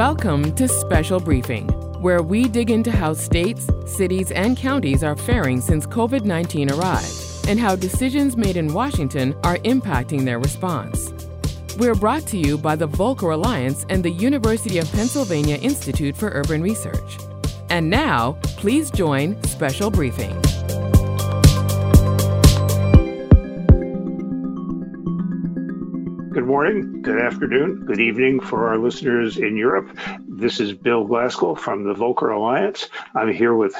Welcome to Special Briefing, where we dig into how states, cities, and counties are faring since COVID 19 arrived and how decisions made in Washington are impacting their response. We're brought to you by the Volcker Alliance and the University of Pennsylvania Institute for Urban Research. And now, please join Special Briefing. Morning, good afternoon, good evening for our listeners in Europe. This is Bill Glasgall from the Volcker Alliance. I'm here with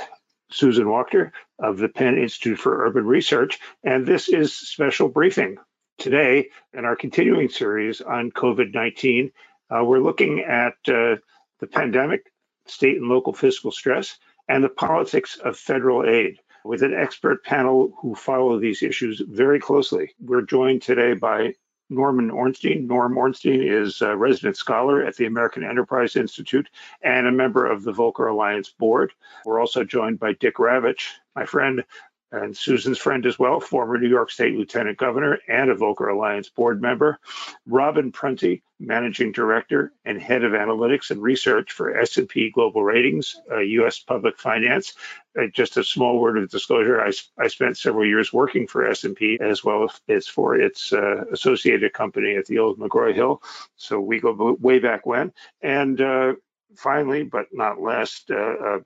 Susan Wachter of the Penn Institute for Urban Research, and this is Special Briefing. Today, in our continuing series on COVID 19, uh, we're looking at uh, the pandemic, state and local fiscal stress, and the politics of federal aid with an expert panel who follow these issues very closely. We're joined today by Norman Ornstein. Norm Ornstein is a resident scholar at the American Enterprise Institute and a member of the Volcker Alliance board. We're also joined by Dick Ravitch, my friend and Susan's friend as well, former New York State Lieutenant Governor and a Volcker Alliance board member, Robin Prunty, Managing Director and Head of Analytics and Research for S&P Global Ratings, uh, U.S. Public Finance. Uh, just a small word of disclosure: I, I spent several years working for S&P as well as for its uh, associated company at the old McGraw Hill. So we go way back when. And uh, finally, but not last, uh, uh,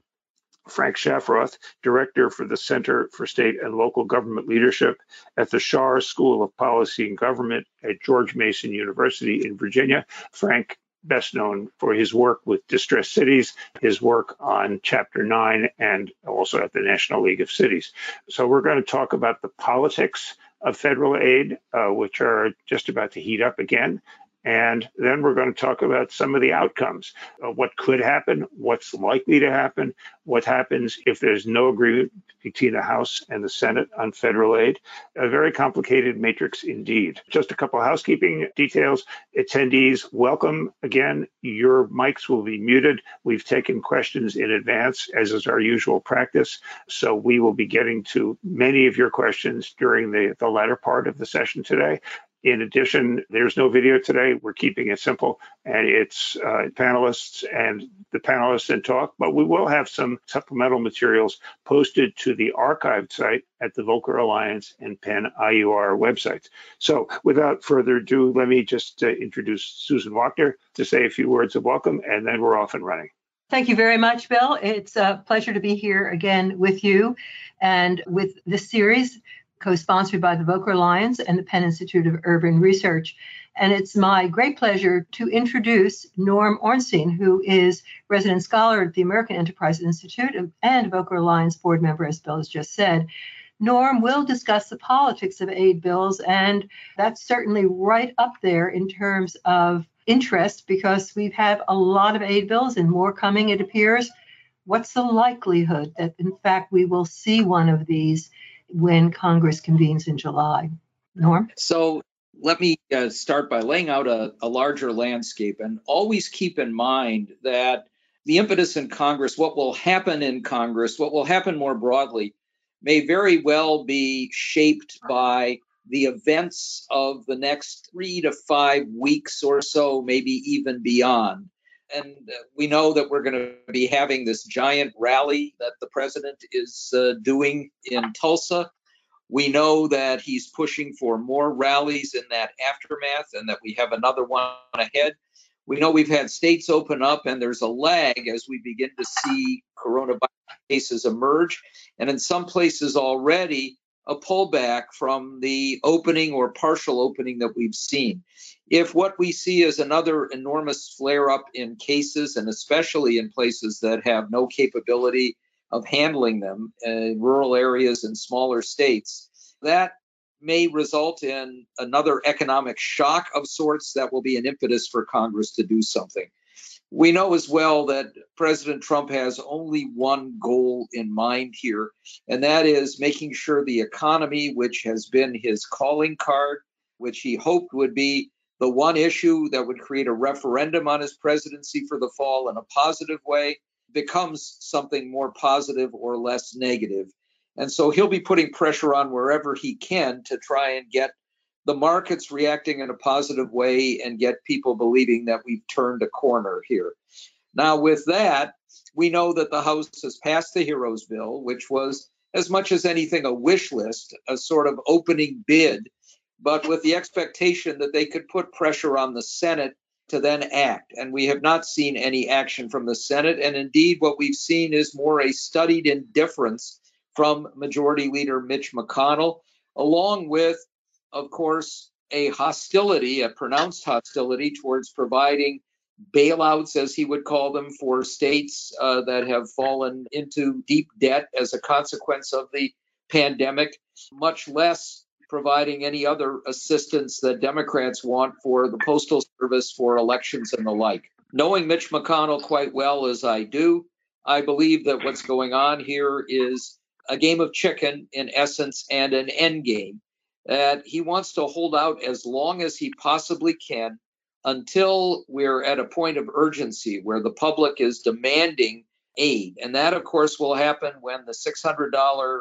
Frank Shafroth, Director for the Center for State and Local Government Leadership at the Schar School of Policy and Government at George Mason University in Virginia. Frank, best known for his work with Distressed Cities, his work on Chapter 9, and also at the National League of Cities. So, we're going to talk about the politics of federal aid, uh, which are just about to heat up again, and then we're going to talk about some of the outcomes what could happen, what's likely to happen, what happens if there's no agreement between the House and the Senate on federal aid. A very complicated matrix indeed. Just a couple housekeeping details. Attendees, welcome again. Your mics will be muted. We've taken questions in advance, as is our usual practice. So we will be getting to many of your questions during the, the latter part of the session today. In addition, there's no video today. We're keeping it simple, and it's uh, panelists and the panelists and talk, but we will have some supplemental materials posted to the archived site at the Volcker Alliance and Penn IUR websites. So without further ado, let me just uh, introduce Susan Wachter to say a few words of welcome, and then we're off and running. Thank you very much, Bill. It's a pleasure to be here again with you and with this series co-sponsored by the Volcker Alliance and the Penn Institute of Urban Research. And it's my great pleasure to introduce Norm Ornstein, who is resident scholar at the American Enterprise Institute and Volcker Alliance board member, as Bill has just said. Norm will discuss the politics of aid bills, and that's certainly right up there in terms of interest because we have a lot of aid bills and more coming, it appears. What's the likelihood that, in fact, we will see one of these when Congress convenes in July. Norm? So let me uh, start by laying out a, a larger landscape and always keep in mind that the impetus in Congress, what will happen in Congress, what will happen more broadly, may very well be shaped by the events of the next three to five weeks or so, maybe even beyond and we know that we're going to be having this giant rally that the president is uh, doing in Tulsa. We know that he's pushing for more rallies in that aftermath and that we have another one ahead. We know we've had states open up and there's a lag as we begin to see coronavirus cases emerge. And in some places already, a pullback from the opening or partial opening that we've seen. If what we see is another enormous flare up in cases, and especially in places that have no capability of handling them, in rural areas and smaller states, that may result in another economic shock of sorts that will be an impetus for Congress to do something. We know as well that President Trump has only one goal in mind here, and that is making sure the economy, which has been his calling card, which he hoped would be the one issue that would create a referendum on his presidency for the fall in a positive way, becomes something more positive or less negative. And so he'll be putting pressure on wherever he can to try and get the markets reacting in a positive way and get people believing that we've turned a corner here. Now, with that, we know that the House has passed the Heroes Bill, which was, as much as anything, a wish list, a sort of opening bid, but with the expectation that they could put pressure on the Senate to then act. And we have not seen any action from the Senate. And indeed, what we've seen is more a studied indifference from Majority Leader Mitch McConnell, along with, of course, a hostility, a pronounced hostility towards providing bailouts, as he would call them, for states uh, that have fallen into deep debt as a consequence of the pandemic, much less providing any other assistance that Democrats want for the Postal Service for elections and the like. Knowing Mitch McConnell quite well as I do, I believe that what's going on here is a game of chicken in essence and an end game that he wants to hold out as long as he possibly can until we're at a point of urgency where the public is demanding aid. And that, of course, will happen when the $600 a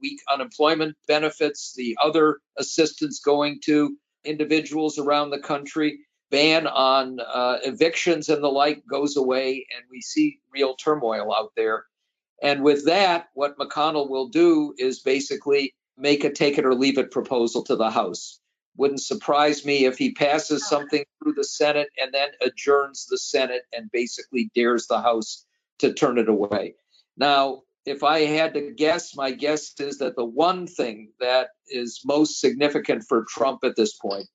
week unemployment benefits, the other assistance going to individuals around the country, ban on uh, evictions and the like goes away, and we see real turmoil out there. And with that, what McConnell will do is basically make a take it or leave it proposal to the House. Wouldn't surprise me if he passes something through the Senate and then adjourns the Senate and basically dares the House to turn it away. Now, if I had to guess, my guess is that the one thing that is most significant for Trump at this point,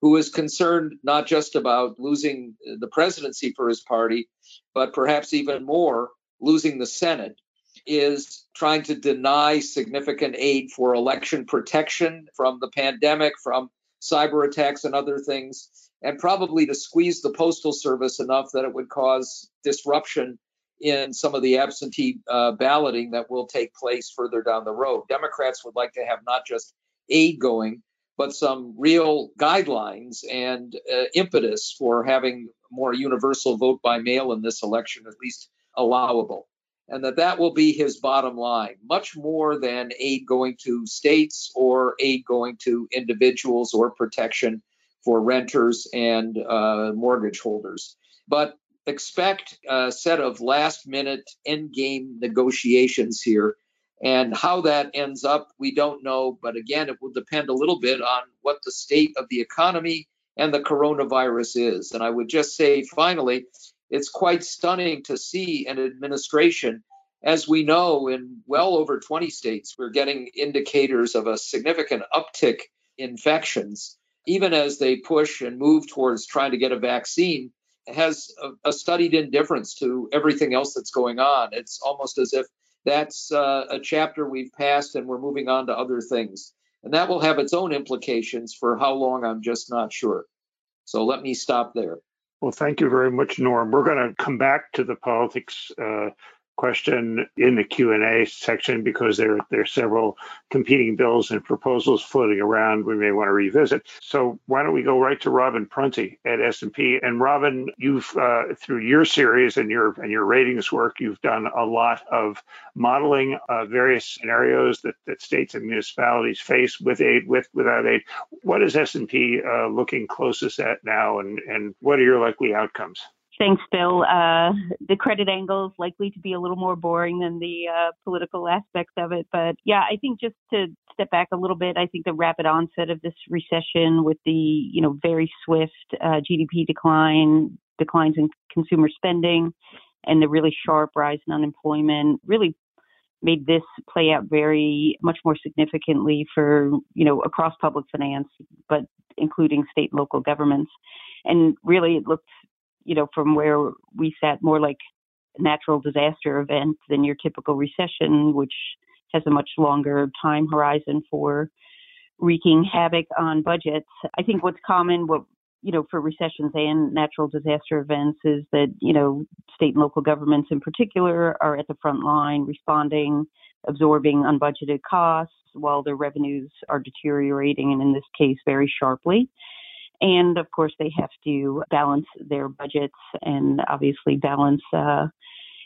who is concerned not just about losing the presidency for his party, but perhaps even more, losing the Senate, is trying to deny significant aid for election protection from the pandemic, from cyber attacks and other things, and probably to squeeze the Postal Service enough that it would cause disruption in some of the absentee uh, balloting that will take place further down the road. Democrats would like to have not just aid going, but some real guidelines and uh, impetus for having more universal vote by mail in this election, at least allowable. And that that will be his bottom line, much more than aid going to states or aid going to individuals or protection for renters and uh, mortgage holders. But expect a set of last minute end game negotiations here. And how that ends up, we don't know. But again, it will depend a little bit on what the state of the economy and the coronavirus is. And I would just say, finally, it's quite stunning to see an administration. As we know, in well over 20 states, we're getting indicators of a significant uptick in infections. Even as they push and move towards trying to get a vaccine, has a, a, studied indifference to everything else that's going on. It's almost as if that's uh, a chapter we've passed and we're moving on to other things. And that will have its own implications for how long, I'm just not sure. So let me stop there. Well, thank you very much, Norm. We're going to come back to the politics uh, question in the Q&A section because there, there are several competing bills and proposals floating around we may want to revisit. So why don't we go right to Robin Prunty at S&P. And Robin, you've uh, through your series and your and your ratings work, you've done a lot of modeling uh, various scenarios that, that states and municipalities face with aid, with without aid. What is S&P uh, looking closest at now, and and what are your likely outcomes? Thanks, Bill. Uh, the credit angle is likely to be a little more boring than the uh, political aspects of it. But yeah, I think just to step back a little bit, I think the rapid onset of this recession with the, you know, very swift uh, GDP decline, declines in consumer spending, and the really sharp rise in unemployment really made this play out very much more significantly for, you know, across public finance, but including state and local governments. And really, it looked you know, from where we sat more like natural disaster event than your typical recession, which has a much longer time horizon for wreaking havoc on budgets. I think what's common, what you know, for recessions and natural disaster events is that, you know, state and local governments in particular are at the front line responding, absorbing unbudgeted costs while their revenues are deteriorating and in this case very sharply. And of course, they have to balance their budgets, and obviously, balance uh,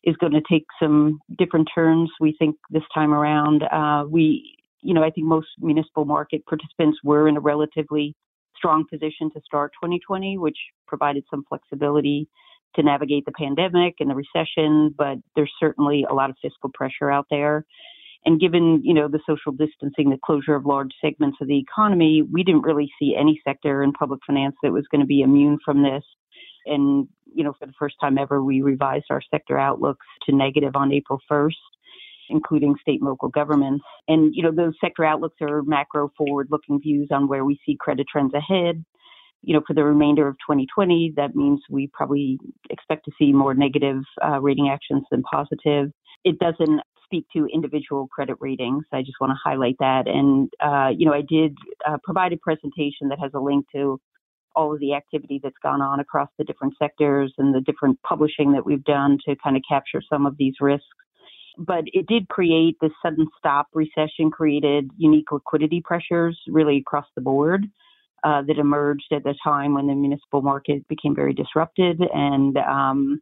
is going to take some different turns. We think this time around. Uh, we you know, I think most municipal market participants were in a relatively strong position to start 2020, which provided some flexibility to navigate the pandemic and the recession, but there's certainly a lot of fiscal pressure out there. And given, you know, the social distancing, the closure of large segments of the economy, we didn't really see any sector in public finance that was going to be immune from this. And, you know, for the first time ever, we revised our sector outlooks to negative on April 1st, including state and local governments. And, you know, those sector outlooks are macro forward looking views on where we see credit trends ahead. You know, for the remainder of 2020, that means we probably expect to see more negative uh, rating actions than positive. It doesn't speak to individual credit ratings. I just want to highlight that. And, uh, you know, I did uh, provide a presentation that has a link to all of the activity that's gone on across the different sectors and the different publishing that we've done to kind of capture some of these risks. But it did create this sudden stop recession, created unique liquidity pressures really across the board. Uh, that emerged at the time when the municipal market became very disrupted, and um,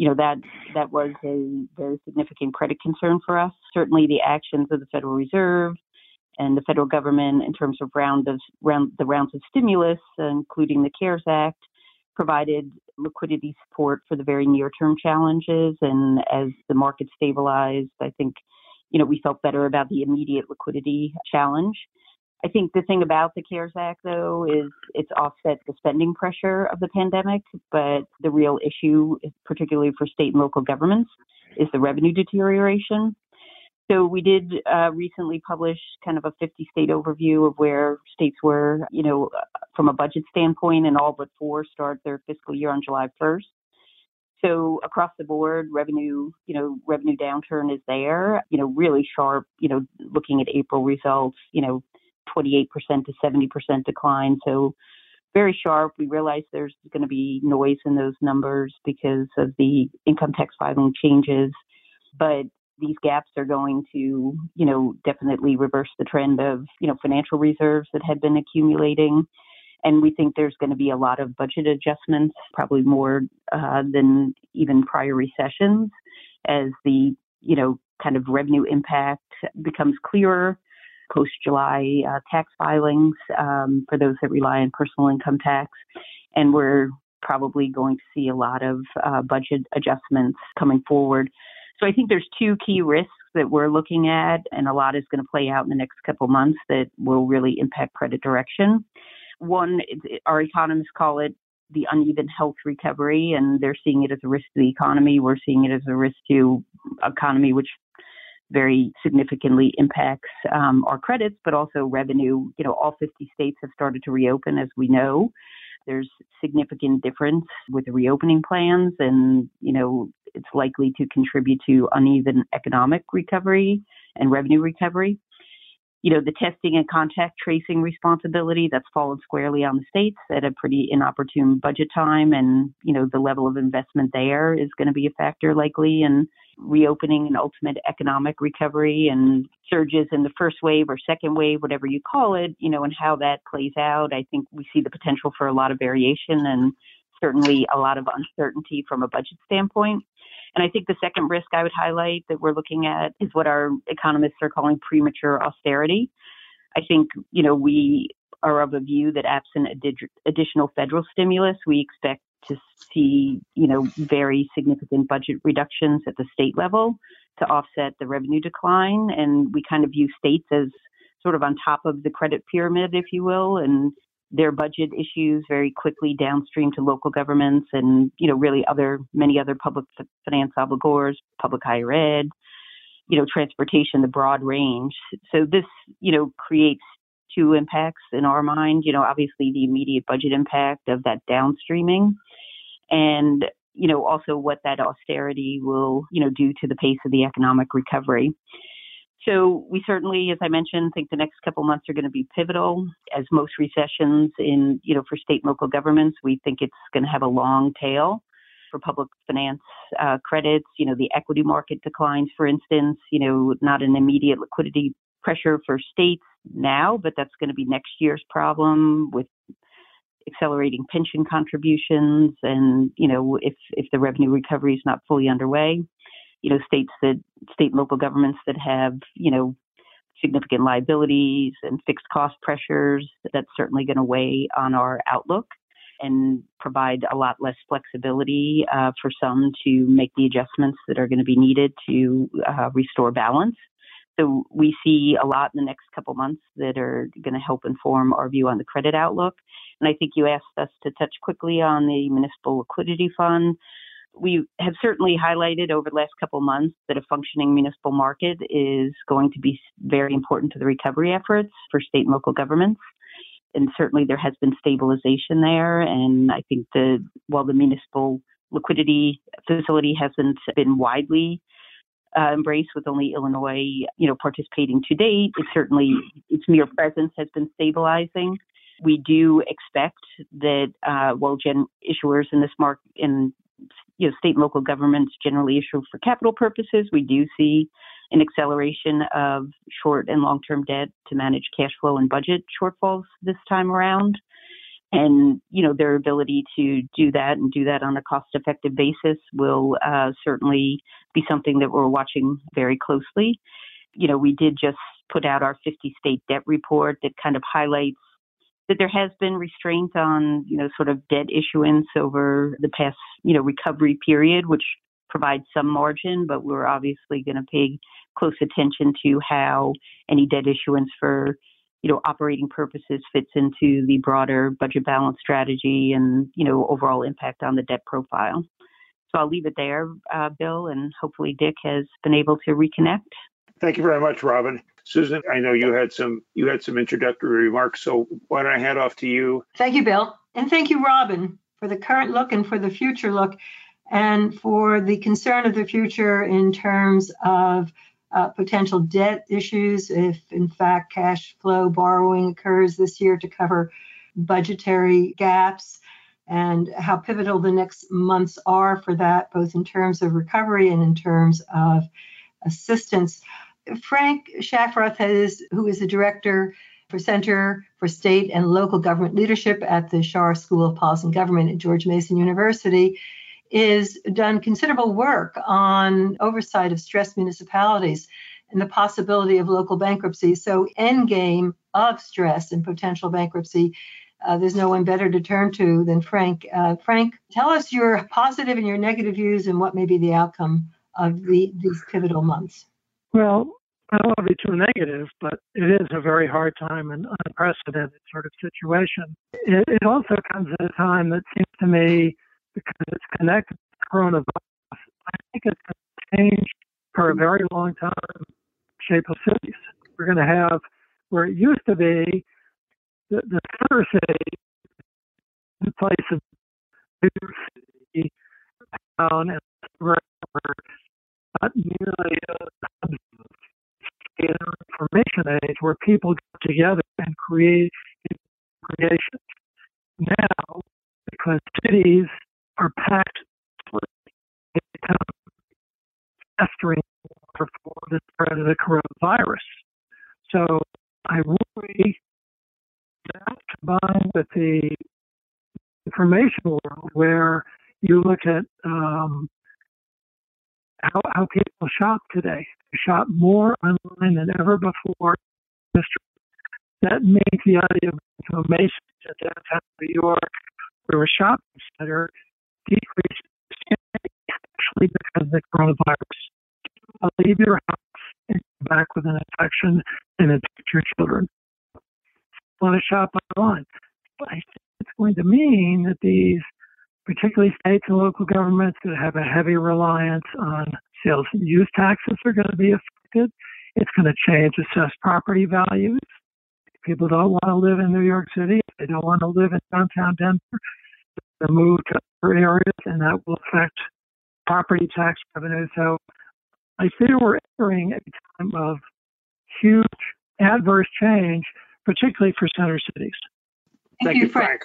you know that that was a very significant credit concern for us. Certainly, the actions of the Federal Reserve and the federal government, in terms of round of round the rounds of stimulus, including the CARES Act, provided liquidity support for the very near-term challenges. And as the market stabilized, I think you know we felt better about the immediate liquidity challenge. I think the thing about the CARES Act, though, is it's offset the spending pressure of the pandemic, but the real issue, particularly for state and local governments, is the revenue deterioration. So we did uh, recently publish kind of a 50 state overview of where states were, you know, from a budget standpoint, and all but four start their fiscal year on July 1st. So across the board, revenue, you know, revenue downturn is there, you know, really sharp, you know, looking at April results, you know, 28% to 70% decline. So very sharp. We realize there's going to be noise in those numbers because of the income tax filing changes, but these gaps are going to, you know, definitely reverse the trend of, you know, financial reserves that had been accumulating. And we think there's going to be a lot of budget adjustments, probably more uh, than even prior recessions, as the, you know, kind of revenue impact becomes clearer post July uh, tax filings um, for those that rely on personal income tax. And we're probably going to see a lot of uh, budget adjustments coming forward. So I think there's two key risks that we're looking at, and a lot is going to play out in the next couple months that will really impact credit direction. One, our economists call it the uneven health recovery, and they're seeing it as a risk to the economy. We're seeing it as a risk to economy, which very significantly impacts um, our credits, but also revenue. You know, all 50 states have started to reopen, as we know. There's significant difference with the reopening plans, and you know, it's likely to contribute to uneven economic recovery and revenue recovery. You know, the testing and contact tracing responsibility that's fallen squarely on the states at a pretty inopportune budget time, and you know, the level of investment there is going to be a factor likely in reopening and ultimate economic recovery and surges in the first wave or second wave, whatever you call it, you know, and how that plays out. I think we see the potential for a lot of variation and certainly a lot of uncertainty from a budget standpoint. And I think the second risk I would highlight that we're looking at is what our economists are calling premature austerity. I think, you know, we are of a view that absent additional federal stimulus, we expect to see, you know, very significant budget reductions at the state level to offset the revenue decline. And we kind of view states as sort of on top of the credit pyramid, if you will, and their budget issues very quickly downstream to local governments and, you know, really other, many other public finance obligors, public higher ed, you know, transportation, the broad range. So this, you know, creates two impacts in our mind. You know, obviously the immediate budget impact of that downstreaming and you know also what that austerity will you know do to the pace of the economic recovery. So we certainly, as I mentioned, think the next couple months are going to be pivotal. As most recessions in you know for state and local governments, we think it's going to have a long tail for public finance uh, credits. You know the equity market declines, for instance. You know not an immediate liquidity pressure for states now, but that's going to be next year's problem with accelerating pension contributions and you know if if the revenue recovery is not fully underway you know states that state and local governments that have you know significant liabilities and fixed cost pressures. That's certainly going to weigh on our outlook and provide a lot less flexibility uh, for some to make the adjustments that are going to be needed to uh, restore balance. So we see a lot in the next couple months that are going to help inform our view on the credit outlook. And I think you asked us to touch quickly on the municipal liquidity fund. We have certainly highlighted over the last couple months that a functioning municipal market is going to be very important to the recovery efforts for state and local governments and certainly there has been stabilization there. And I think while the municipal liquidity facility hasn't been widely uh, embraced with only Illinois, you know, participating to date, it certainly its mere presence has been stabilizing. We do expect that uh, while gen- issuers in this market in you know state and local governments generally issue for capital purposes, we do see an acceleration of short and long term debt to manage cash flow and budget shortfalls this time around. And, you know, their ability to do that and do that on a cost effective basis will uh, certainly be something that we're watching very closely. You know, we did just put out our 50 state debt report that kind of highlights that there has been restraint on, you know, sort of debt issuance over the past, you know, recovery period, which provides some margin, but we're obviously going to pay close attention to how any debt issuance for you know operating purposes fits into the broader budget balance strategy and you know overall impact on the debt profile. So I'll leave it there, uh, Bill, and hopefully Dick has been able to reconnect. Thank you very much, Robin. Susan, I know you had some you had some introductory remarks, so why don't I hand off to you? Thank you, Bill, and thank you, Robin, for the current look and for the future look, and for the concern of the future in terms of uh, potential debt issues if, in fact, cash flow borrowing occurs this year to cover budgetary gaps, and how pivotal the next months are for that, both in terms of recovery and in terms of assistance. Frank Shafroth, is, who is the director for Center for State and Local Government Leadership at the Schar School of Policy and Government at George Mason University, is done considerable work on oversight of stressed municipalities and the possibility of local bankruptcy. So, end game of stress and potential bankruptcy. Uh, there's no one better to turn to than Frank. Uh, Frank, tell us your positive and your negative views and what may be the outcome of the, these pivotal months. Well, I don't want to be too negative, but it is a very hard time and unprecedented sort of situation. It, it also comes at a time that seems to me because it's connected to coronavirus. I think it's going to change for a very long time shape of cities. We're going to have where it used to be the, the center city in place of new city, town, and where not nearly a information age where people get together and create creations. Now, because cities are packed become festering for the spread of the coronavirus. So I worry that combined with the information world where you look at um, how, how people shop today. They shop more online than ever before. That makes the idea of information in downtown New York, where a shopping center decreased actually because of the coronavirus. I'll leave your house and come back with an infection and infect your children. Want to shop online? I think it's going to mean that these, particularly states and local governments that have a heavy reliance on sales and use taxes, are going to be affected. It's going to change assessed property values. People don't want to live in New York City. They don't want to live in downtown Denver to move to other areas, and that will affect property tax revenue. So I fear we're entering a time of huge adverse change, particularly for center cities. Thank, Thank you, Frank.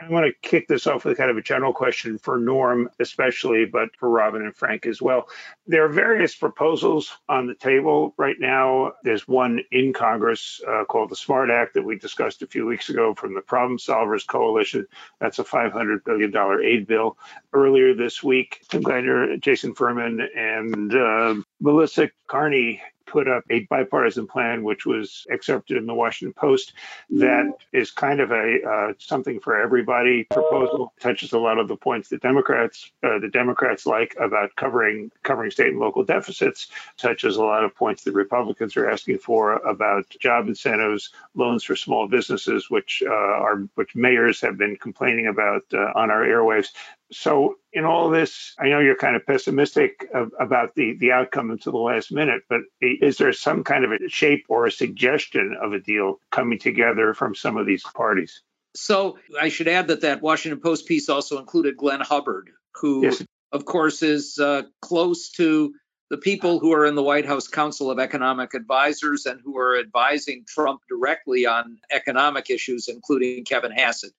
I want to kick this off with kind of a general question for Norm, especially, but for Robin and Frank as well. There are various proposals on the table right now. There's one in Congress uh, called the SMART Act that we discussed a few weeks ago from the Problem Solvers Coalition. That's a $500 billion aid bill. Earlier this week, Tim Geithner, Jason Furman, and uh, Melissa Kearney put up a bipartisan plan, which was accepted in the Washington Post, that is kind of a uh, something for everybody proposal. Touches a lot of the points that Democrats uh, the Democrats like about covering covering state and local deficits. Touches a lot of points that Republicans are asking for about job incentives, loans for small businesses, which uh, are which mayors have been complaining about uh, on our airwaves. So, in all this, I know you're kind of pessimistic of, about the, the outcome until the last minute, but is there some kind of a shape or a suggestion of a deal coming together from some of these parties? So, I should add that that Washington Post piece also included Glenn Hubbard, who, yes. of course, is uh, close to the people who are in the White House Council of Economic Advisors and who are advising Trump directly on economic issues, including Kevin Hassett.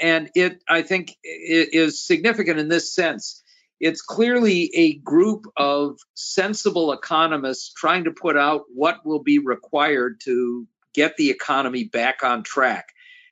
And it, I think, is significant in this sense. It's clearly a group of sensible economists trying to put out what will be required to get the economy back on track.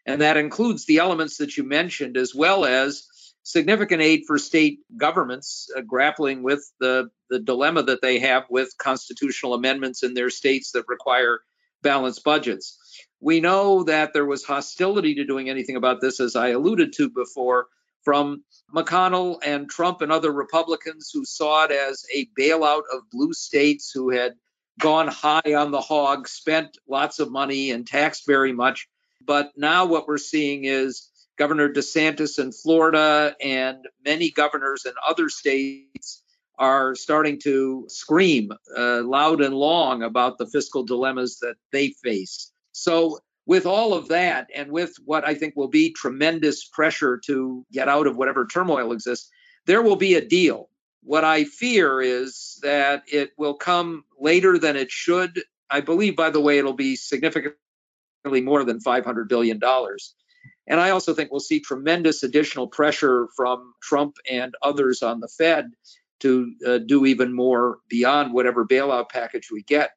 And that includes the elements that you mentioned, as well as significant aid for state governments uh, grappling with the, the dilemma that they have with constitutional amendments in their states that require balanced budgets. We know that there was hostility to doing anything about this, as I alluded to before, from McConnell and Trump and other Republicans who saw it as a bailout of blue states who had gone high on the hog, spent lots of money, and taxed very much. But now what we're seeing is Governor DeSantis in Florida and many governors in other states are starting to scream uh, loud and long about the fiscal dilemmas that they face. So, with all of that, and with what I think will be tremendous pressure to get out of whatever turmoil exists, there will be a deal. What I fear is that it will come later than it should. I believe, by the way, it'll be significantly more than $500 billion. And I also think we'll see tremendous additional pressure from Trump and others on the Fed to uh, do even more beyond whatever bailout package we get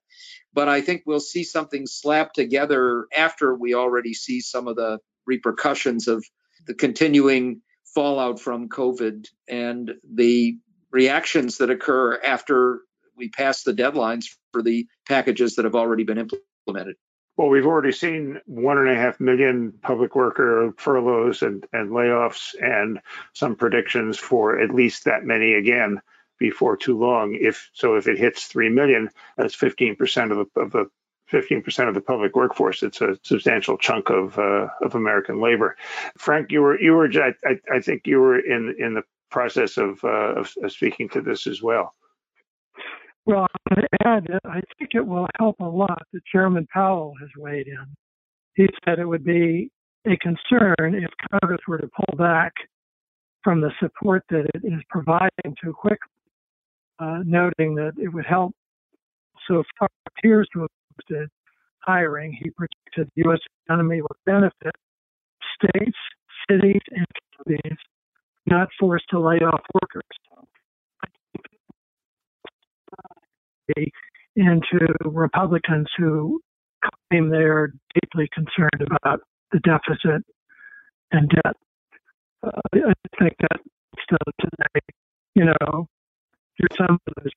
but I think we'll see something slapped together after we already see some of the repercussions of the continuing fallout from COVID and the reactions that occur after we pass the deadlines for the packages that have already been implemented. Well, we've already seen one and a half million public worker furloughs and, and layoffs, and some predictions for at least that many again before too long. If so, if it hits three million, that's 15% of the, of the 15% of the public workforce. It's a substantial chunk of uh, of American labor. Frank, you were you were I, I think you were in in the process of, uh, of, of speaking to this as well. Well, to add that I think it will help a lot that Chairman Powell has weighed in. He said it would be a concern if Congress were to pull back from the support that it is providing too quickly uh, noting that it would help so far appears to have boosted hiring. He predicted the U.S. economy would benefit states, cities, and counties not forced to lay off workers. Into Republicans who claim they're deeply concerned about the deficit and debt. Uh, I think that still today, you know, some of those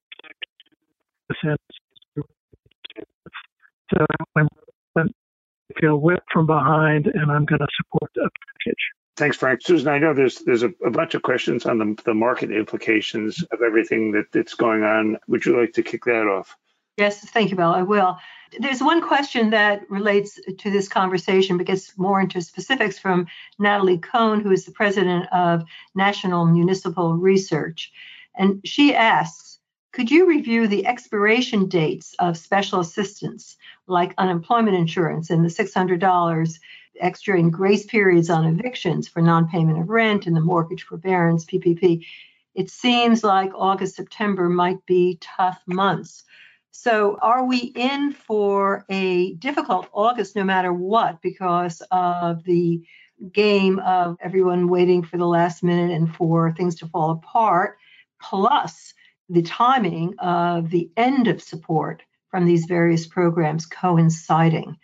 so I'm going to feel whipped from behind, and I'm going to support the package. Thanks, Frank. Susan, I know there's there's a, a bunch of questions on the, the market implications of everything that, that's going on. Would you like to kick that off? Yes, thank you, Bill. I will. There's one question that relates to this conversation, but gets more into specifics from Natalie Cohen, who is the president of National Municipal Research. And she asks, could you review the expiration dates of special assistance like unemployment insurance and the $600 extra in grace periods on evictions for non-payment of rent and the mortgage forbearance PPP? It seems like August, September might be tough months. So, are we in for a difficult August no matter what because of the game of everyone waiting for the last minute and for things to fall apart? Plus the timing of the end of support from these various programs coinciding.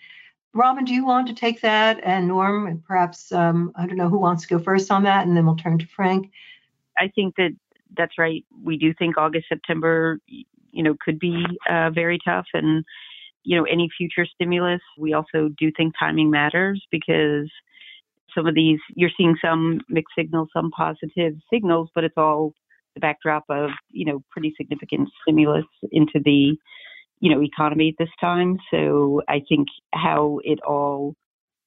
Robin, do you want to take that? And Norm, and perhaps, um, I don't know who wants to go first on that, and then we'll turn to Frank. I think that that's right. We do think August, September, you know, could be uh, very tough. And, you know, any future stimulus, we also do think timing matters because some of these, you're seeing some mixed signals, some positive signals, but it's all the backdrop of, you know, pretty significant stimulus into the, you know, economy at this time. So I think how it all,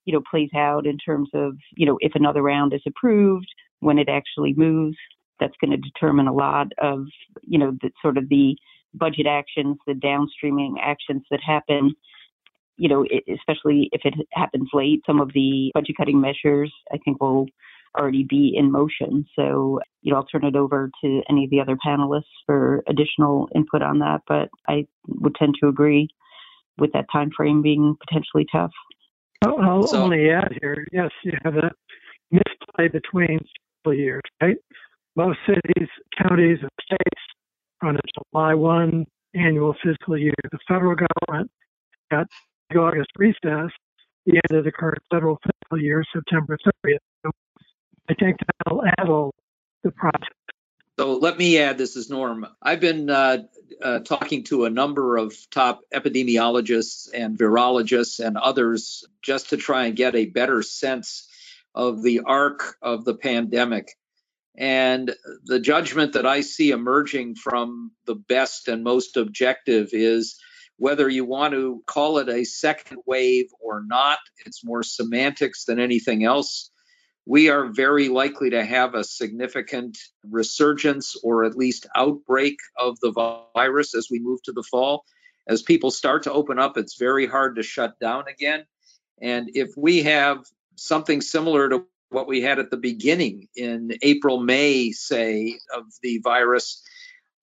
you know, plays out in terms of, you know, if another round is approved, when it actually moves, that's going to determine a lot of, you know, the sort of the budget actions, the downstreaming actions that happen you know, especially if it happens late, some of the budget cutting measures I think will already be in motion. So, you know, I'll turn it over to any of the other panelists for additional input on that. But I would tend to agree with that time frame being potentially tough. I'll so, only add here, yes, you have a misplay between fiscal years, right? Most cities, counties, and states run a July 1 annual fiscal year. The federal government got the August recess, the end of the current federal fiscal year, September 30th. So Add the. So let me add this is Norm. I've been uh, uh, talking to a number of top epidemiologists and virologists and others just to try and get a better sense of the arc of the pandemic. And the judgment that I see emerging from the best and most objective is whether you want to call it a second wave or not, it's more semantics than anything else. We are very likely to have a significant resurgence or at least outbreak of the virus as we move to the fall. As people start to open up, it's very hard to shut down again. And if we have something similar to what we had at the beginning in April, May, say, of the virus,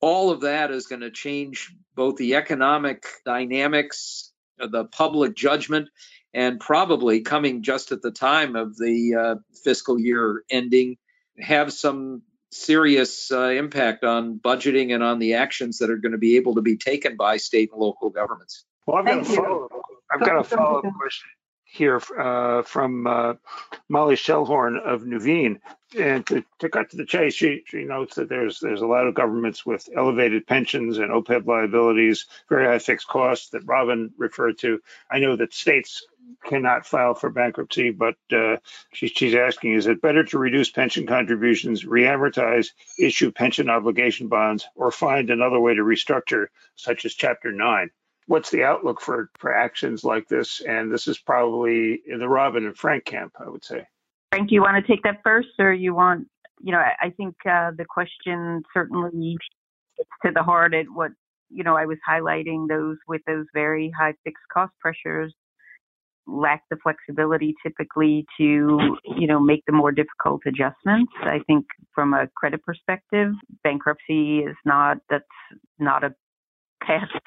all of that is going to change both the economic dynamics, the public judgment, and probably coming just at the time of the uh, fiscal year ending, have some serious uh, impact on budgeting and on the actions that are going to be able to be taken by state and local governments. Well, I've got a follow. I've got a follow-up question here uh, from uh, Molly Schellhorn of Nuveen. And to, to, cut to the chase, she, she notes that there's there's a lot of governments with elevated pensions and OPEB liabilities, very high fixed costs that Robin referred to. I know that states cannot file for bankruptcy, but uh, she, she's asking, is it better to reduce pension contributions, reamortize, issue pension obligation bonds, or find another way to restructure, such as Chapter 9? What's the outlook for for actions like this? And this is probably in the Robin and Frank camp, I would say. Frank, do you want to take that first, or you want? You know, I think uh, the question certainly gets to the heart at what you know. I was highlighting those with those very high fixed cost pressures lack the flexibility typically to you know make the more difficult adjustments i think from a credit perspective bankruptcy is not that's not a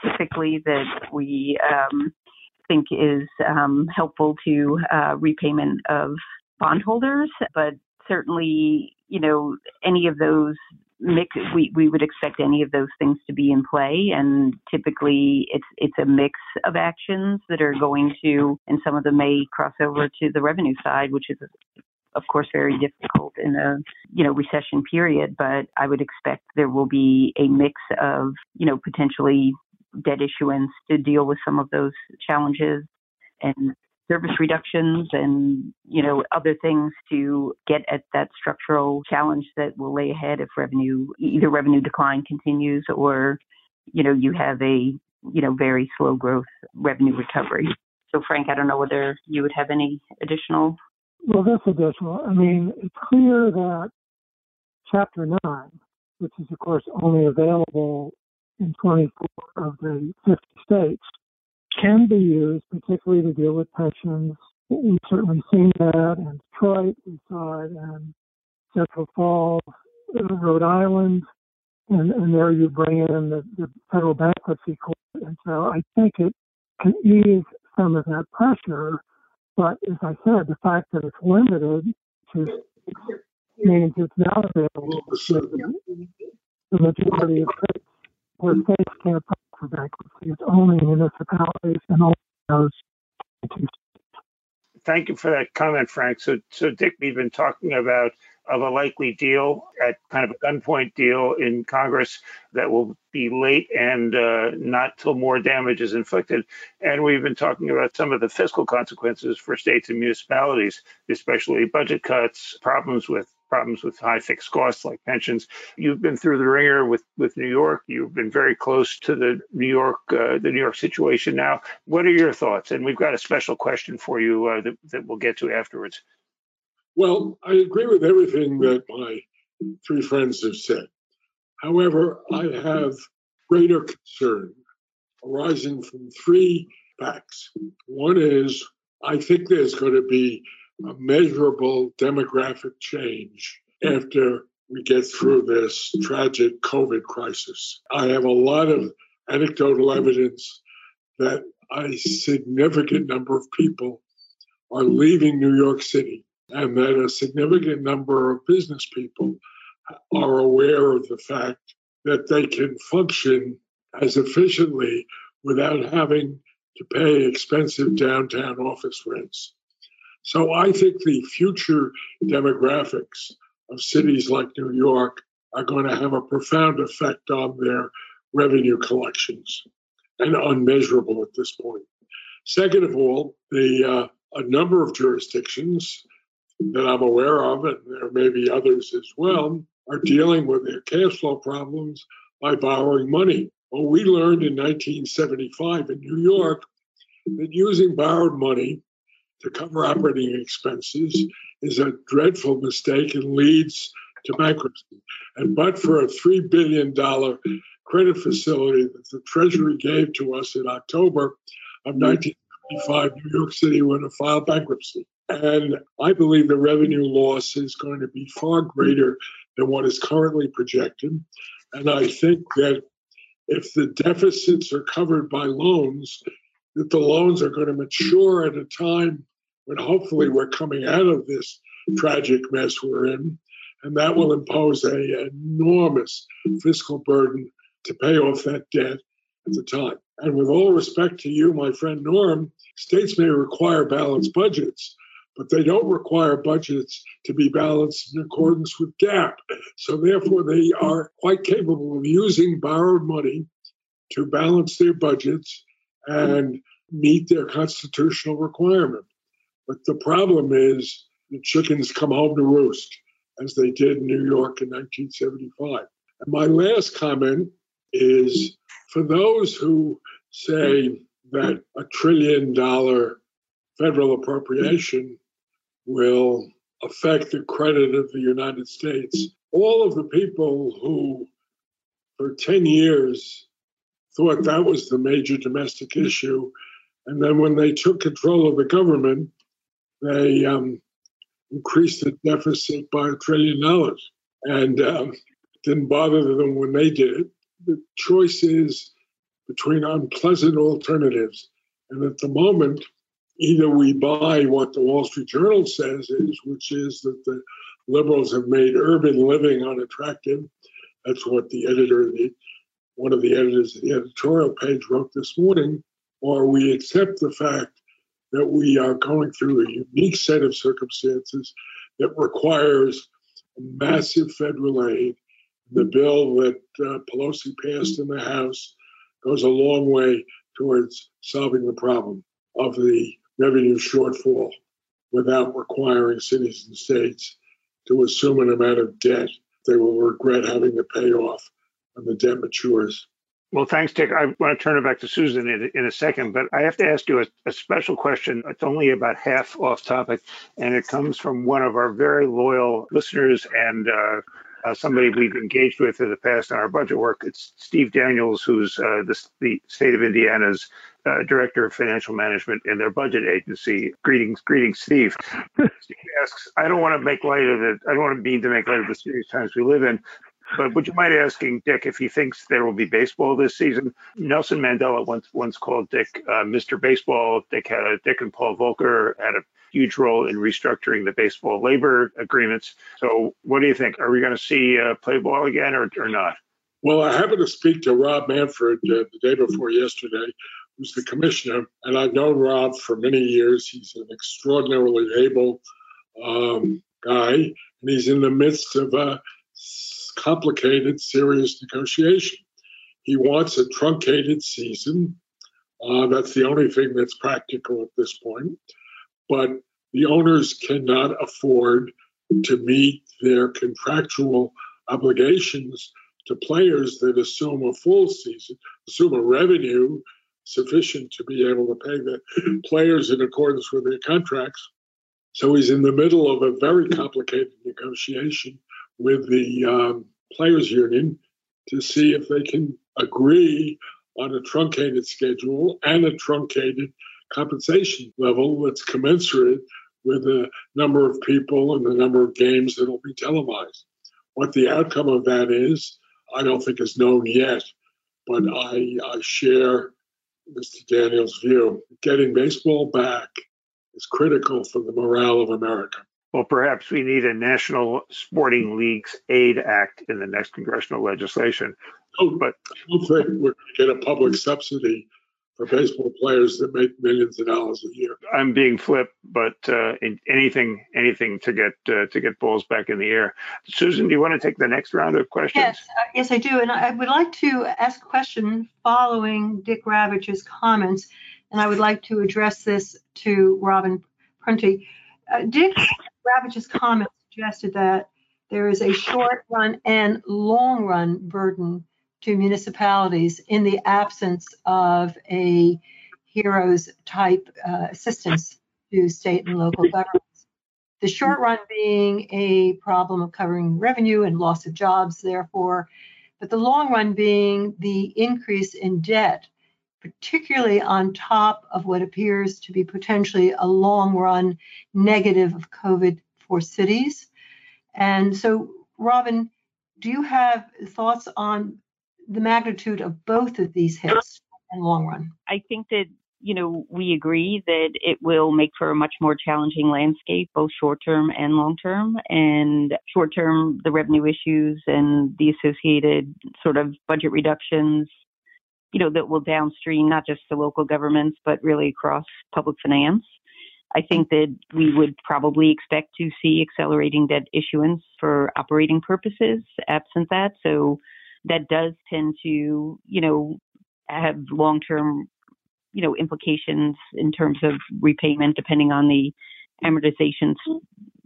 typically that we um, think is um, helpful to uh, repayment of bondholders, but certainly, you know, any of those mix we, we would expect any of those things to be in play. And typically it's it's a mix of actions that are going to and some of them may cross over to the revenue side which is of course, very difficult in a you know recession period. But I would expect there will be a mix of you know potentially debt issuance to deal with some of those challenges and service reductions and you know other things to get at that structural challenge that will lay ahead if revenue either revenue decline continues or you know you have a you know very slow growth revenue recovery so frank i don't know whether you would have any additional well, this additional. I mean, it's clear that Chapter 9, which is, of course, only available in 24 of the 50 states, can be used, particularly to deal with pensions. We've certainly seen that in Detroit, we saw it in Central Falls, Rhode Island, and, and there you bring in the, the federal bankruptcy court. And so I think it can ease some of that pressure but as I said, the fact that it's limited to means it's not available to the majority of states where states can't file for bankruptcy. It's only municipalities and only those Thank you for that comment, Frank. So, so Dick, we've been talking about of a likely deal at kind of a gunpoint deal in Congress that will be late and uh, not till more damage is inflicted. And we've been talking about some of the fiscal consequences for states and municipalities, especially budget cuts, problems with problems with high fixed costs like pensions. You've been through the ringer with, with New York. You've been very close to the New York uh, the New York situation now. What are your thoughts? And we've got a special question for you uh, that, that we'll get to afterwards. Well, I agree with everything that my three friends have said. However, I have greater concern arising from three facts. One is I think there's going to be a measurable demographic change after we get through this tragic COVID crisis. I have a lot of anecdotal evidence that a significant number of people are leaving New York City and that a significant number of business people are aware of the fact that they can function as efficiently without having to pay expensive downtown office rents. So I think the future demographics of cities like New York are going to have a profound effect on their revenue collections and unmeasurable at this point. Second of all, the uh, a number of jurisdictions that I'm aware of, and there may be others as well, are dealing with their cash flow problems by borrowing money. Well, we learned in 1975 in New York that using borrowed money to cover operating expenses is a dreadful mistake and leads to bankruptcy. And but for a $3 billion credit facility that the Treasury gave to us in October of 1975, New York City would have filed bankruptcy. And I believe the revenue loss is going to be far greater than what is currently projected. And I think that if the deficits are covered by loans, that the loans are going to mature at a time when hopefully we're coming out of this tragic mess we're in. And that will impose a enormous fiscal burden to pay off that debt at the time. And with all respect to you, my friend Norm, states may require balanced budgets, but they don't require budgets to be balanced in accordance with GAAP. So therefore, they are quite capable of using borrowed money to balance their budgets and meet their constitutional requirement. But the problem is the chickens come home to roost, as they did in New York in 1975. And my last comment is for those who say that a trillion dollar federal appropriation will affect the credit of the United States. All of the people who, for 10 years, thought that was the major domestic issue, and then when they took control of the government, they um, increased the deficit by a trillion dollars. And um, didn't bother them when they did it. The choice is between unpleasant alternatives. And at the moment, either we buy what the Wall Street Journal says is, which is that the liberals have made urban living unattractive. That's what the editor, the, one of the editors of the editorial page wrote this morning, or we accept the fact that we are going through a unique set of circumstances that requires massive federal aid. The bill that uh, Pelosi passed in the House goes a long way towards solving the problem of the revenue shortfall without requiring cities and states to assume an amount of debt they will regret having to pay off when the debt matures. Well, thanks, Dick. I want to turn it back to Susan in, in a second, but I have to ask you a, a, special question. It's only about half off topic, and it comes from one of our very loyal listeners and uh, uh, somebody we've engaged with in the past on our budget work. It's Steve Daniels, who's uh, the, the, state of Indiana's uh, director of financial management in their budget agency. Greetings, greetings, Steve. Steve asks, I don't want to make light of it. I don't want to mean to make light of the serious times we live in, but would you mind asking Dick if he thinks there will be baseball this season? Nelson Mandela once once called Dick uh, Mr. Baseball. Dick had a Dick and Paul Volcker had a huge role in restructuring the baseball labor agreements. So, what do you think? Are we going to see uh, play ball again or, or not? Well, I happened to speak to Rob Manfred uh, the day before yesterday, who's the commissioner, and I've known Rob for many years. He's an extraordinarily able um, guy, and he's in the midst of a complicated, serious negotiation. He wants a truncated season. Uh, that's the only thing that's practical at this point. But the owners cannot afford to meet their contractual obligations to players that assume a full season, assume a revenue sufficient to be able to pay the players in accordance with their contracts. So he's in the middle of a very complicated negotiation with the um, players union to see if they can agree on a truncated schedule and a truncated compensation level that's commensurate with the number of people and the number of games that will be televised. What the outcome of that is, I don't think is known yet, but I, I share Mr. Daniels' view. Getting baseball back is critical for the morale of America. Well, perhaps we need a National Sporting Leagues Aid Act in the next congressional legislation. Oh, but I don't think we're going to get a public subsidy for baseball players that make millions of dollars a year. I'm being flip, but uh, anything, anything to get uh, to get balls back in the air. Susan, do you want to take the next round of questions? Yes, uh, yes, I do, and I would like to ask a question following Dick Ravitch's comments, and I would like to address this to Robin Prunty. Uh, Dick Ravitch's comments suggested that there is a short run and long run burden to municipalities in the absence of a heroes type uh, assistance to state and local governments. The short run being a problem of covering revenue and loss of jobs, therefore, but the long run being the increase in debt, particularly on top of what appears to be potentially a long run negative of COVID for cities. And so, Robin, do you have thoughts on the magnitude of both of these hits in the long run? I think that you know we agree that it will make for a much more challenging landscape, both short term and long term. And short term, the revenue issues and the associated sort of budget reductions, you know, that will downstream not just to local governments but really across public finance. I think that we would probably expect to see accelerating debt issuance for operating purposes absent that. So that does tend to, you know, have long term, you know, implications in terms of repayment depending on the amortization,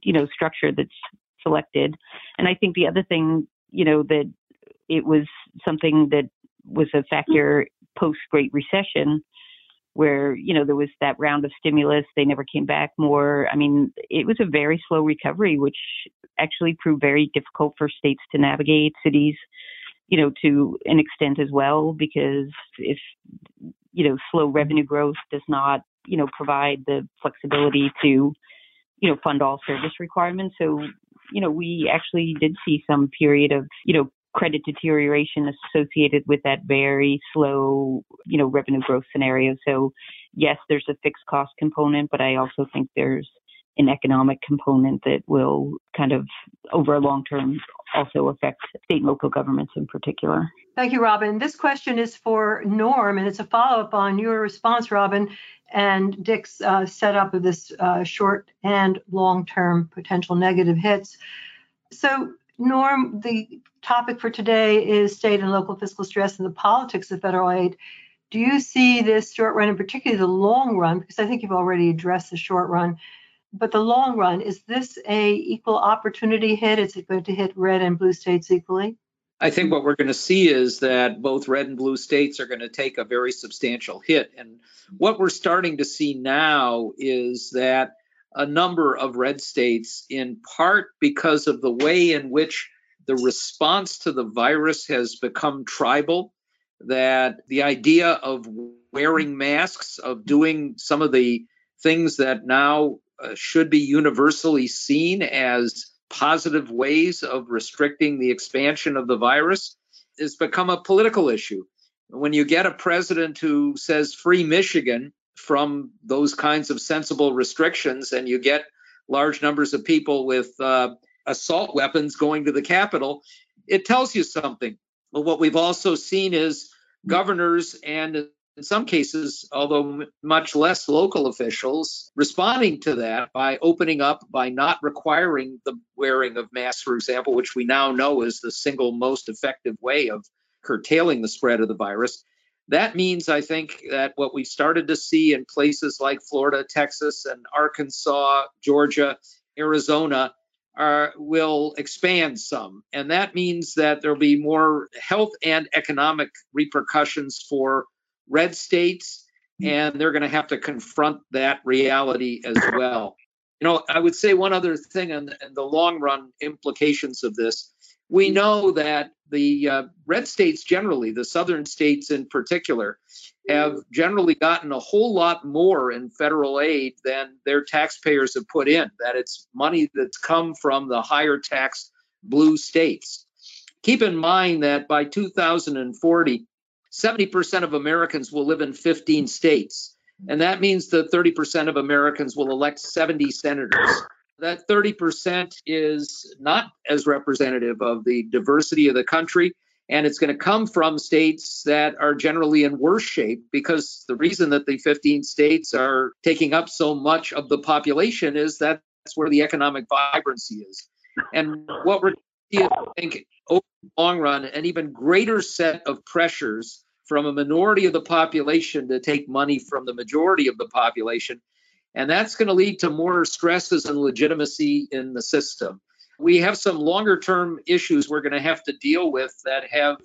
you know, structure that's selected. And I think the other thing, you know, that it was something that was a factor post Great Recession where you know there was that round of stimulus they never came back more i mean it was a very slow recovery which actually proved very difficult for states to navigate cities you know, to an extent as well, because if, you know, slow revenue growth does not, you know, provide the flexibility to, you know, fund all service requirements. So, you know, we actually did see some period of, you know, credit deterioration associated with that very slow, you know, revenue growth scenario. So, yes, there's a fixed cost component, but I also think there's an economic component that will kind of, over a long term, also affect state and local governments in particular. Thank you, Robin. This question is for Norm, and it's a follow up on your response, Robin, and Dick's uh, setup of this uh, short and long term potential negative hits. So, Norm, the topic for today is state and local fiscal stress and the politics of federal aid. Do you see this short run, and particularly the long run, because I think you've already addressed the short run, but the long run is this a equal opportunity hit? Is it going to hit red and blue states equally? I think what we're going to see is that both red and blue states are going to take a very substantial hit. And what we're starting to see now is that a number of red states in part because of the way in which the response to the virus has become tribal that the idea of wearing masks of doing some of the things that now uh, should be universally seen as positive ways of restricting the expansion of the virus has become a political issue. When you get a president who says free Michigan from those kinds of sensible restrictions, and you get large numbers of people with uh, assault weapons going to the Capitol, it tells you something. But what we've also seen is governors and in some cases, although much less local officials, responding to that by opening up, by not requiring the wearing of masks, for example, which we now know is the single most effective way of curtailing the spread of the virus. That means, I think, that what we started to see in places like Florida, Texas, and Arkansas, Georgia, Arizona are, will expand some. And that means that there'll be more health and economic repercussions for red states, hmm. and they're going to have to confront that reality as well. You know, I would say one other thing on the, the long run implications of this. We hmm. know that the uh, red states generally, the southern states in particular, have generally gotten a whole lot more in federal aid than their taxpayers have put in. That it's money that's come from the higher tax blue states. Keep in mind that by 2040, 70% of Americans will live in 15 states. And that means that 30% of Americans will elect 70 senators. That 30% is not as representative of the diversity of the country. And it's going to come from states that are generally in worse shape because the reason that the 15 states are taking up so much of the population is that that's where the economic vibrancy is. And what we're I think over the long run, an even greater set of pressures from a minority of the population to take money from the majority of the population. And that's going to lead to more stresses and legitimacy in the system. We have some longer term issues we're going to have to deal with that have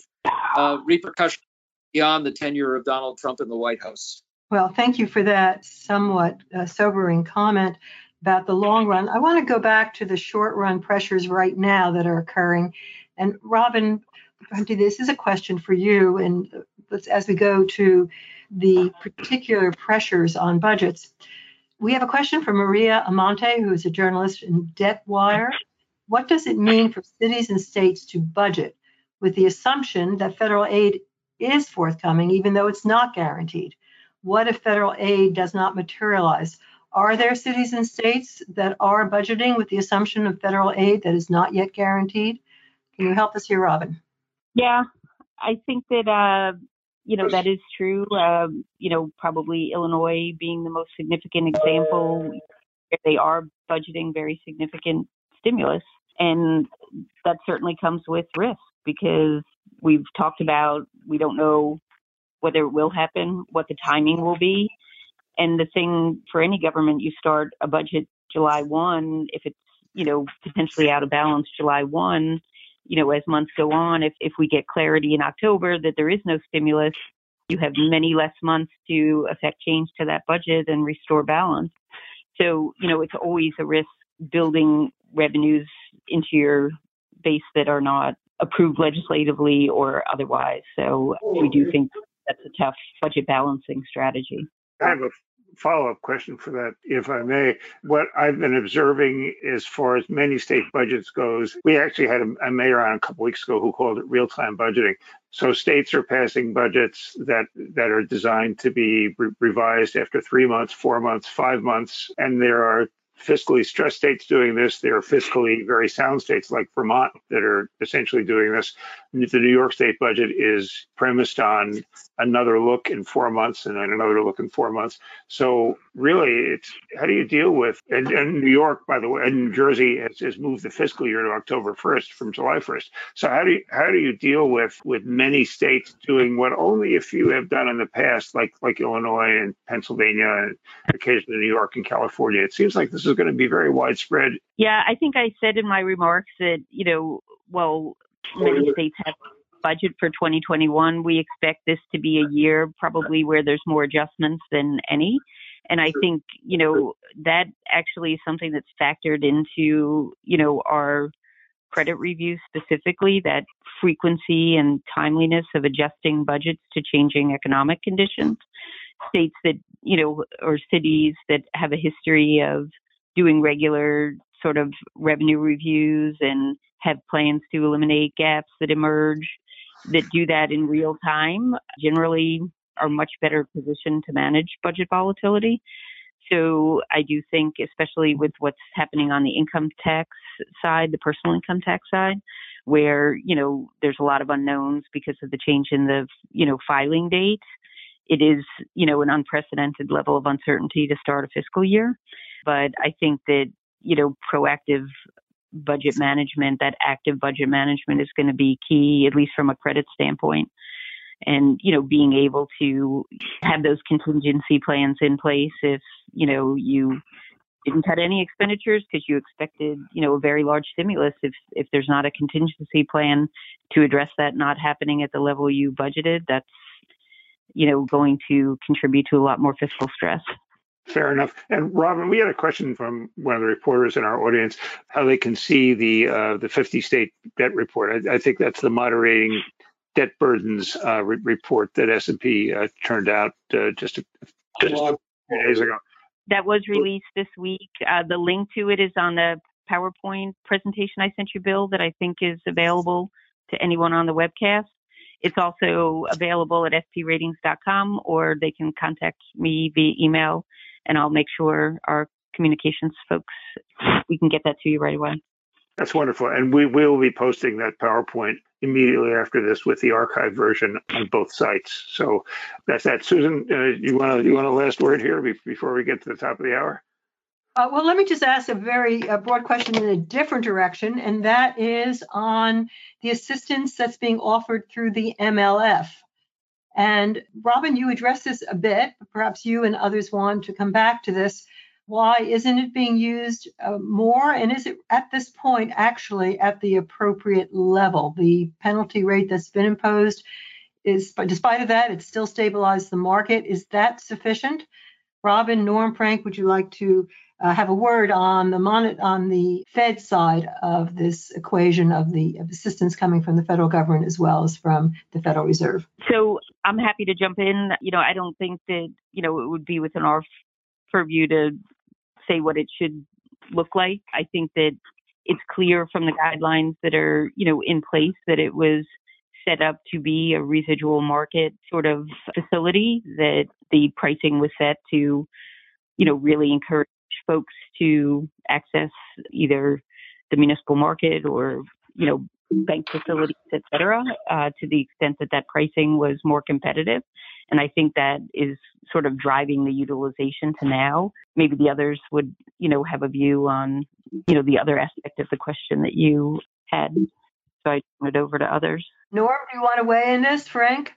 uh, repercussions beyond the tenure of Donald Trump in the White House. Well, thank you for that somewhat uh, sobering comment about the long run. I want to go back to the short run pressures right now that are occurring. And Robin, this is a question for you. And as we go to the particular pressures on budgets, we have a question from Maria Amante, who is a journalist in DebtWire. What does it mean for cities and states to budget with the assumption that federal aid is forthcoming, even though it's not guaranteed? What if federal aid does not materialize? Are there cities and states that are budgeting with the assumption of federal aid that is not yet guaranteed? Can you help us here, Robin? Yeah, I think that uh, you know that is true. Um, you know, probably Illinois being the most significant example. They are budgeting very significant stimulus, and that certainly comes with risk because we've talked about we don't know whether it will happen, what the timing will be, and the thing for any government, you start a budget July one. If it's you know potentially out of balance July one, you know, as months go on, if, if we get clarity in October that there is no stimulus, you have many less months to affect change to that budget and restore balance. So, you know, it's always a risk building revenues into your base that are not approved legislatively or otherwise. So we do think that's a tough budget balancing strategy. I have a follow up question for that, if I may. What I've been observing as far as many state budgets goes, we actually had a, a mayor on a couple weeks ago who called it real time budgeting. So states are passing budgets that that are designed to be re- revised after three months, four months, five months, and there are fiscally stressed states doing this. There are fiscally very sound states like Vermont that are essentially doing this. The New York state budget is premised on another look in four months and then another look in four months. So really, it's how do you deal with and, and New York, by the way, and New Jersey has, has, moved the fiscal year to October 1st from July 1st. So how do you how do you deal with with many states doing what only a few have done in the past, like like Illinois and Pennsylvania and occasionally New York and California? It seems like this is going to be very widespread. Yeah, I think I said in my remarks that you know, well, many states have budget for 2021, we expect this to be a year probably where there's more adjustments than any. And I think, you know, that actually is something that's factored into, you know, our credit reviews specifically, that frequency and timeliness of adjusting budgets to changing economic conditions. States that, you know, or cities that have a history of doing regular sort of revenue reviews and have plans to eliminate gaps that emerge that do that in real time generally are much better positioned to manage budget volatility. So I do think, especially with what's happening on the income tax side, the personal income tax side, where, you know, there's a lot of unknowns because of the change in the, you know, filing date. it is, you know, an unprecedented level of uncertainty to start a fiscal year. But I think that, you know, proactive budget management, that active budget management is going to be key, at least from a credit standpoint. And, you know, being able to have those contingency plans in place if, you know, you didn't cut any expenditures because you expected, you know, a very large stimulus. If if there's not a contingency plan to address that not happening at the level you budgeted, that's, you know, going to contribute to a lot more fiscal stress. Fair enough. And Robin, we had a question from one of the reporters in our audience how they can see the uh, the 50 state debt report. I, I, think that's the moderating debt burdens uh, re- report that S&P uh, turned out uh, just, a, just a few days ago. That was released this week. Uh, the link to it is on the PowerPoint presentation I sent you, Bill, that I think is available to anyone on the webcast. It's also available at spratings.com or they can contact me via email and I'll make sure our communications folks we can get that to you right away. That's wonderful, and we will be posting that PowerPoint immediately after this with the archive version on both sites. So that's that. Susan, uh, you want to you want a last word here before we get to the top of the hour? Uh, well, let me just ask a very uh, broad question in a different direction, and that is on the assistance that's being offered through the MLF. And Robin, you addressed this a bit, perhaps you and others want to come back to this. Why isn't it being used uh, more? And is it at this point actually at the appropriate level? The penalty rate that's been imposed is, despite of that, it still stabilized the market. Is that sufficient? Robin, Norm, Frank, would you like to uh, have a word on the mon- on the Fed side of this equation of the of assistance coming from the federal government as well as from the Federal Reserve. So I'm happy to jump in. You know, I don't think that you know it would be within our purview to say what it should look like. I think that it's clear from the guidelines that are you know in place that it was set up to be a residual market sort of facility that the pricing was set to you know really encourage folks to access either the municipal market or you know bank facilities, et cetera, uh, to the extent that that pricing was more competitive. And I think that is sort of driving the utilization to now. Maybe the others would, you know, have a view on, you know, the other aspect of the question that you had. So I turn it over to others. Norm, do you want to weigh in this, Frank?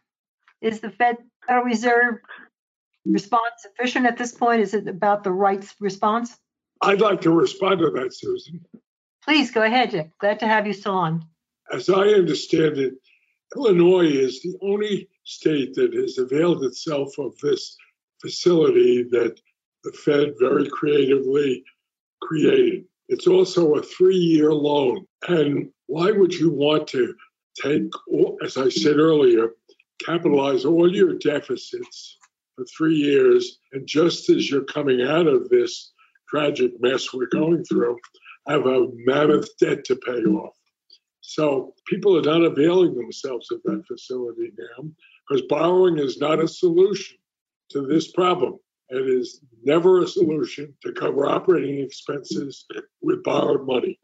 Is the Fed Federal Reserve response sufficient at this point? Is it about the right response? I'd like to respond to that, Susan. Please go ahead, Dick. Glad to have you still on. As I understand it, Illinois is the only state that has availed itself of this facility that the Fed very creatively created. It's also a three year loan. And why would you want to take, as I said earlier, capitalize all your deficits for three years. And just as you're coming out of this tragic mess we're going through, I have a mammoth debt to pay off. So people are not availing themselves of that facility now because borrowing is not a solution to this problem. It is never a solution to cover operating expenses with borrowed money.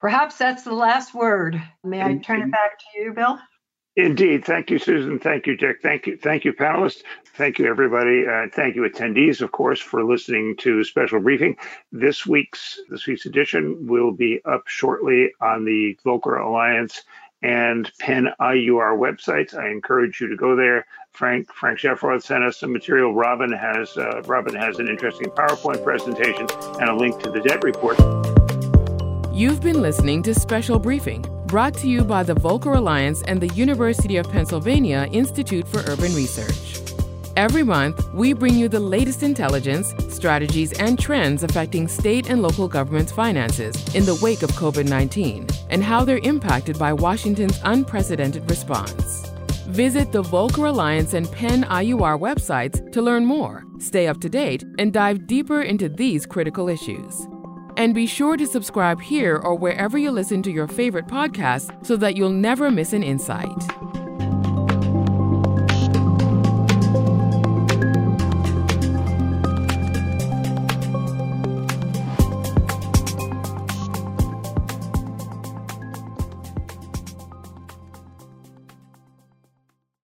Perhaps that's the last word. May I turn it back to you, Bill? Indeed. Thank you, Susan. Thank you, Dick. Thank you. Thank you, panelists. Thank you, everybody. Uh, thank you, attendees, of course, for listening to Special Briefing. This week's this week's edition will be up shortly on the Volcker Alliance and Penn IUR websites. I encourage you to go there. Frank Frank Shafroth sent us some material. Robin has uh, Robin has an interesting PowerPoint presentation and a link to the debt report. You've been listening to Special Briefing brought to you by the Volcker Alliance and the University of Pennsylvania Institute for Urban Research. Every month, we bring you the latest intelligence, strategies, and trends affecting state and local governments' finances in the wake of COVID 19 and how they're impacted by Washington's unprecedented response. Visit the Volcker Alliance and Penn IUR websites to learn more, stay up to date, and dive deeper into these critical issues. And be sure to subscribe here or wherever you listen to your favorite podcasts so that you'll never miss an insight.